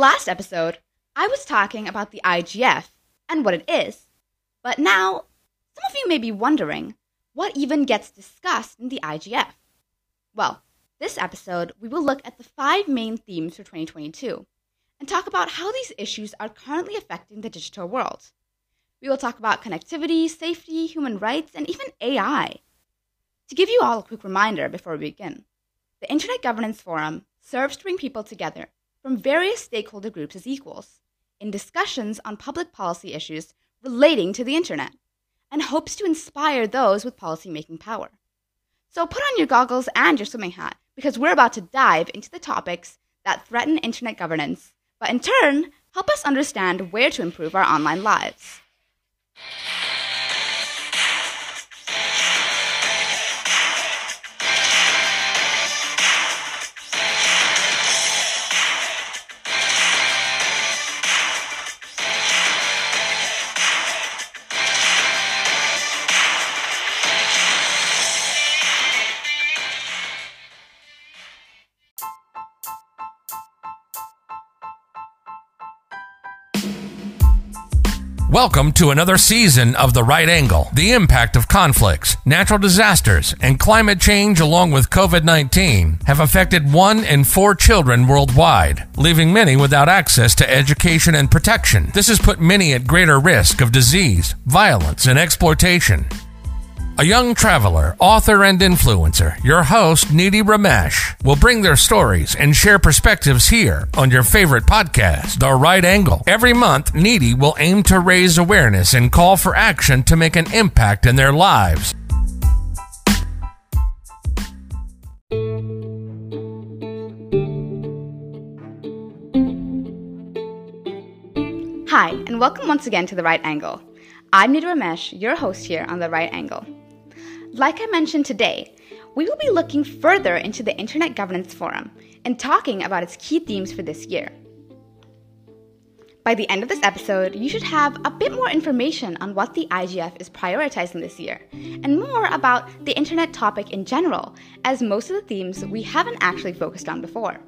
last episode, I was talking about the IGF and what it is. But now, some of you may be wondering what even gets discussed in the IGF? Well, this episode, we will look at the five main themes for 2022 and talk about how these issues are currently affecting the digital world. We will talk about connectivity, safety, human rights, and even AI. To give you all a quick reminder before we begin, the Internet Governance Forum serves to bring people together from various stakeholder groups as equals in discussions on public policy issues relating to the Internet and hopes to inspire those with policymaking power. So put on your goggles and your swimming hat because we're about to dive into the topics that threaten Internet governance, but in turn, help us understand where to improve our online lives. Welcome to another season of The Right Angle. The impact of conflicts, natural disasters, and climate change, along with COVID 19, have affected one in four children worldwide, leaving many without access to education and protection. This has put many at greater risk of disease, violence, and exploitation a young traveler, author, and influencer, your host, Nidhi Ramesh, will bring their stories and share perspectives here on your favorite podcast, The Right Angle. Every month, Nidhi will aim to raise awareness and call for action to make an impact in their lives. Hi, and welcome once again to The Right Angle. I'm Nidhi Ramesh, your host here on The Right Angle. Like I mentioned today, we will be looking further into the Internet Governance Forum and talking about its key themes for this year. By the end of this episode, you should have a bit more information on what the IGF is prioritizing this year, and more about the internet topic in general, as most of the themes we haven't actually focused on before.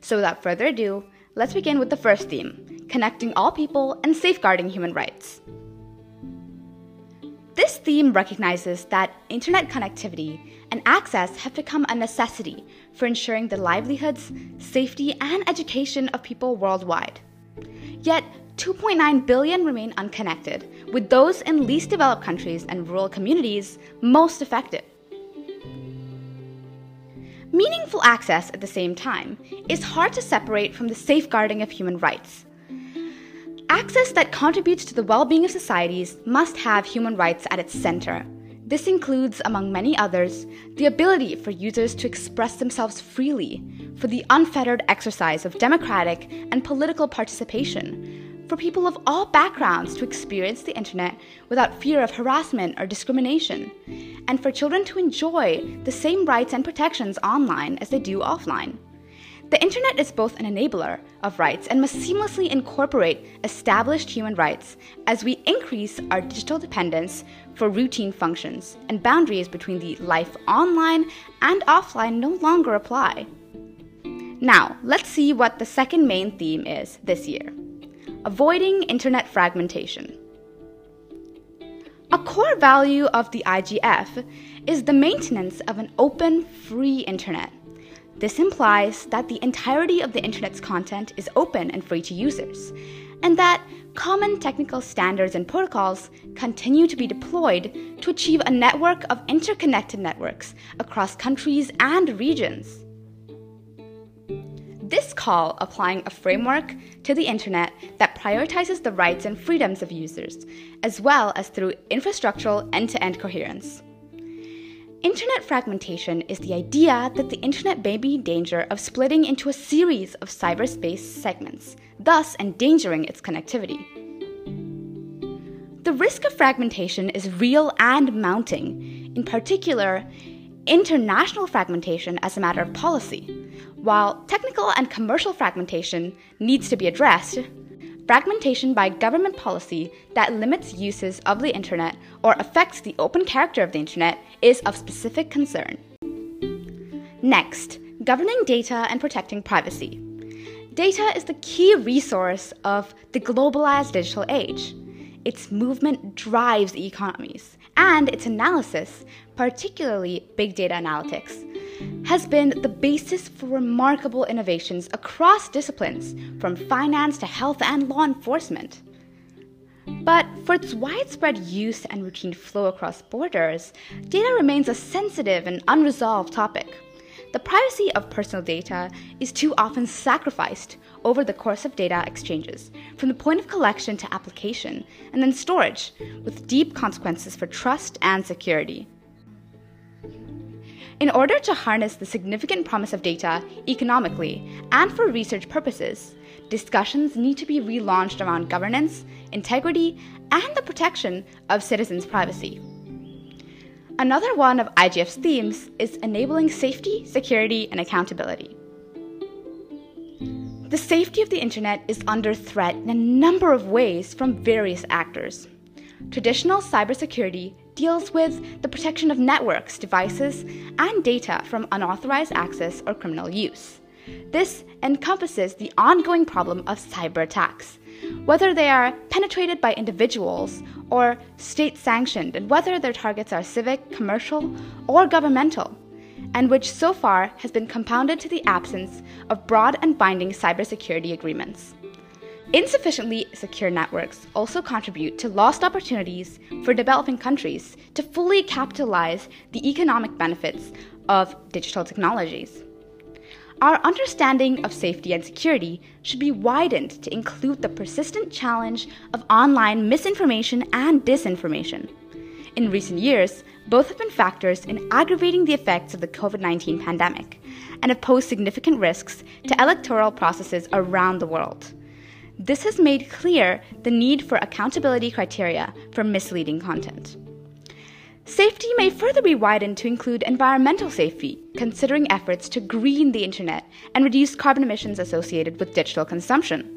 So, without further ado, let's begin with the first theme connecting all people and safeguarding human rights. This theme recognizes that internet connectivity and access have become a necessity for ensuring the livelihoods, safety, and education of people worldwide. Yet, 2.9 billion remain unconnected, with those in least developed countries and rural communities most affected. Meaningful access at the same time is hard to separate from the safeguarding of human rights. Access that contributes to the well being of societies must have human rights at its center. This includes, among many others, the ability for users to express themselves freely, for the unfettered exercise of democratic and political participation, for people of all backgrounds to experience the internet without fear of harassment or discrimination, and for children to enjoy the same rights and protections online as they do offline. The internet is both an enabler of rights and must seamlessly incorporate established human rights as we increase our digital dependence for routine functions, and boundaries between the life online and offline no longer apply. Now, let's see what the second main theme is this year avoiding internet fragmentation. A core value of the IGF is the maintenance of an open, free internet. This implies that the entirety of the Internet's content is open and free to users, and that common technical standards and protocols continue to be deployed to achieve a network of interconnected networks across countries and regions. This call applying a framework to the Internet that prioritizes the rights and freedoms of users, as well as through infrastructural end to end coherence. Internet fragmentation is the idea that the internet may be in danger of splitting into a series of cyberspace segments, thus endangering its connectivity. The risk of fragmentation is real and mounting, in particular, international fragmentation as a matter of policy. While technical and commercial fragmentation needs to be addressed, fragmentation by government policy that limits uses of the internet or affects the open character of the internet is of specific concern. Next, governing data and protecting privacy. Data is the key resource of the globalized digital age. Its movement drives economies, and its analysis, particularly big data analytics, has been the basis for remarkable innovations across disciplines, from finance to health and law enforcement. But for its widespread use and routine flow across borders, data remains a sensitive and unresolved topic. The privacy of personal data is too often sacrificed over the course of data exchanges, from the point of collection to application, and then storage, with deep consequences for trust and security. In order to harness the significant promise of data economically and for research purposes, discussions need to be relaunched around governance, integrity, and the protection of citizens' privacy. Another one of IGF's themes is enabling safety, security, and accountability. The safety of the internet is under threat in a number of ways from various actors. Traditional cybersecurity deals with the protection of networks, devices, and data from unauthorized access or criminal use. This encompasses the ongoing problem of cyber attacks, whether they are penetrated by individuals or state sanctioned, and whether their targets are civic, commercial, or governmental, and which so far has been compounded to the absence of broad and binding cybersecurity agreements. Insufficiently secure networks also contribute to lost opportunities for developing countries to fully capitalize the economic benefits of digital technologies. Our understanding of safety and security should be widened to include the persistent challenge of online misinformation and disinformation. In recent years, both have been factors in aggravating the effects of the COVID 19 pandemic and have posed significant risks to electoral processes around the world. This has made clear the need for accountability criteria for misleading content. Safety may further be widened to include environmental safety, considering efforts to green the internet and reduce carbon emissions associated with digital consumption.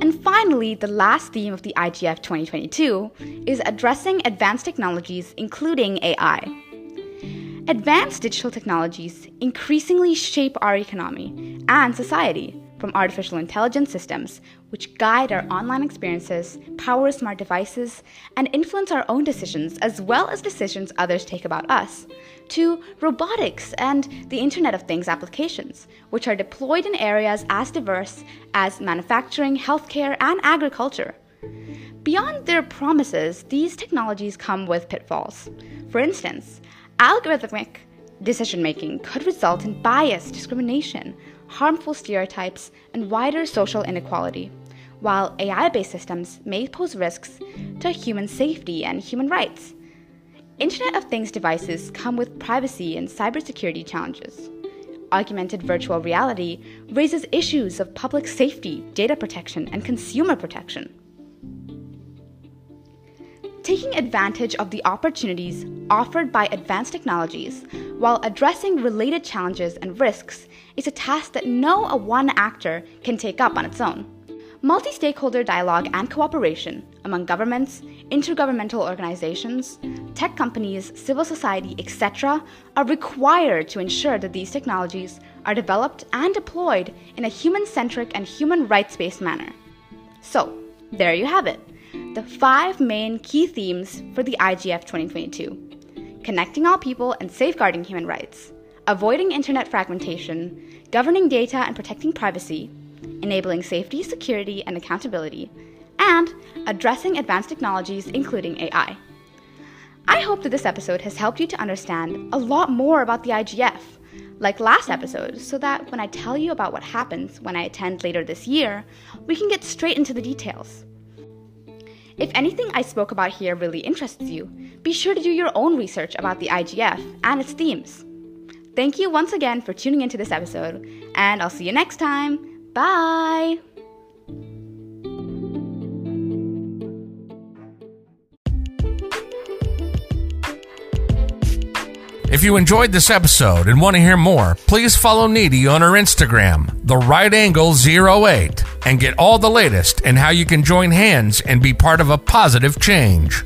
And finally, the last theme of the IGF 2022 is addressing advanced technologies, including AI. Advanced digital technologies increasingly shape our economy and society from artificial intelligence systems, which guide our online experiences, power smart devices, and influence our own decisions as well as decisions others take about us, to robotics and the Internet of Things applications, which are deployed in areas as diverse as manufacturing, healthcare, and agriculture. Beyond their promises, these technologies come with pitfalls. For instance, algorithmic decision making could result in bias, discrimination, harmful stereotypes, and wider social inequality, while AI based systems may pose risks to human safety and human rights. Internet of Things devices come with privacy and cybersecurity challenges. Augmented virtual reality raises issues of public safety, data protection, and consumer protection. Taking advantage of the opportunities offered by advanced technologies while addressing related challenges and risks is a task that no one actor can take up on its own. Multi stakeholder dialogue and cooperation among governments, intergovernmental organizations, tech companies, civil society, etc., are required to ensure that these technologies are developed and deployed in a human centric and human rights based manner. So, there you have it the five main key themes for the IGF 2022 connecting all people and safeguarding human rights, avoiding internet fragmentation, governing data and protecting privacy, enabling safety, security, and accountability, and addressing advanced technologies, including AI. I. Hope that this episode has helped you to understand a lot more about the IGF, like last episode, so that when I tell you about what happens when I attend later this year, we can get straight into the details. If anything I spoke about here really interests you, be sure to do your own research about the IGF and its themes. Thank you once again for tuning into this episode, and I'll see you next time. Bye! If you enjoyed this episode and want to hear more, please follow Nidhi on her Instagram, The Right Angle 08, and get all the latest and how you can join hands and be part of a positive change.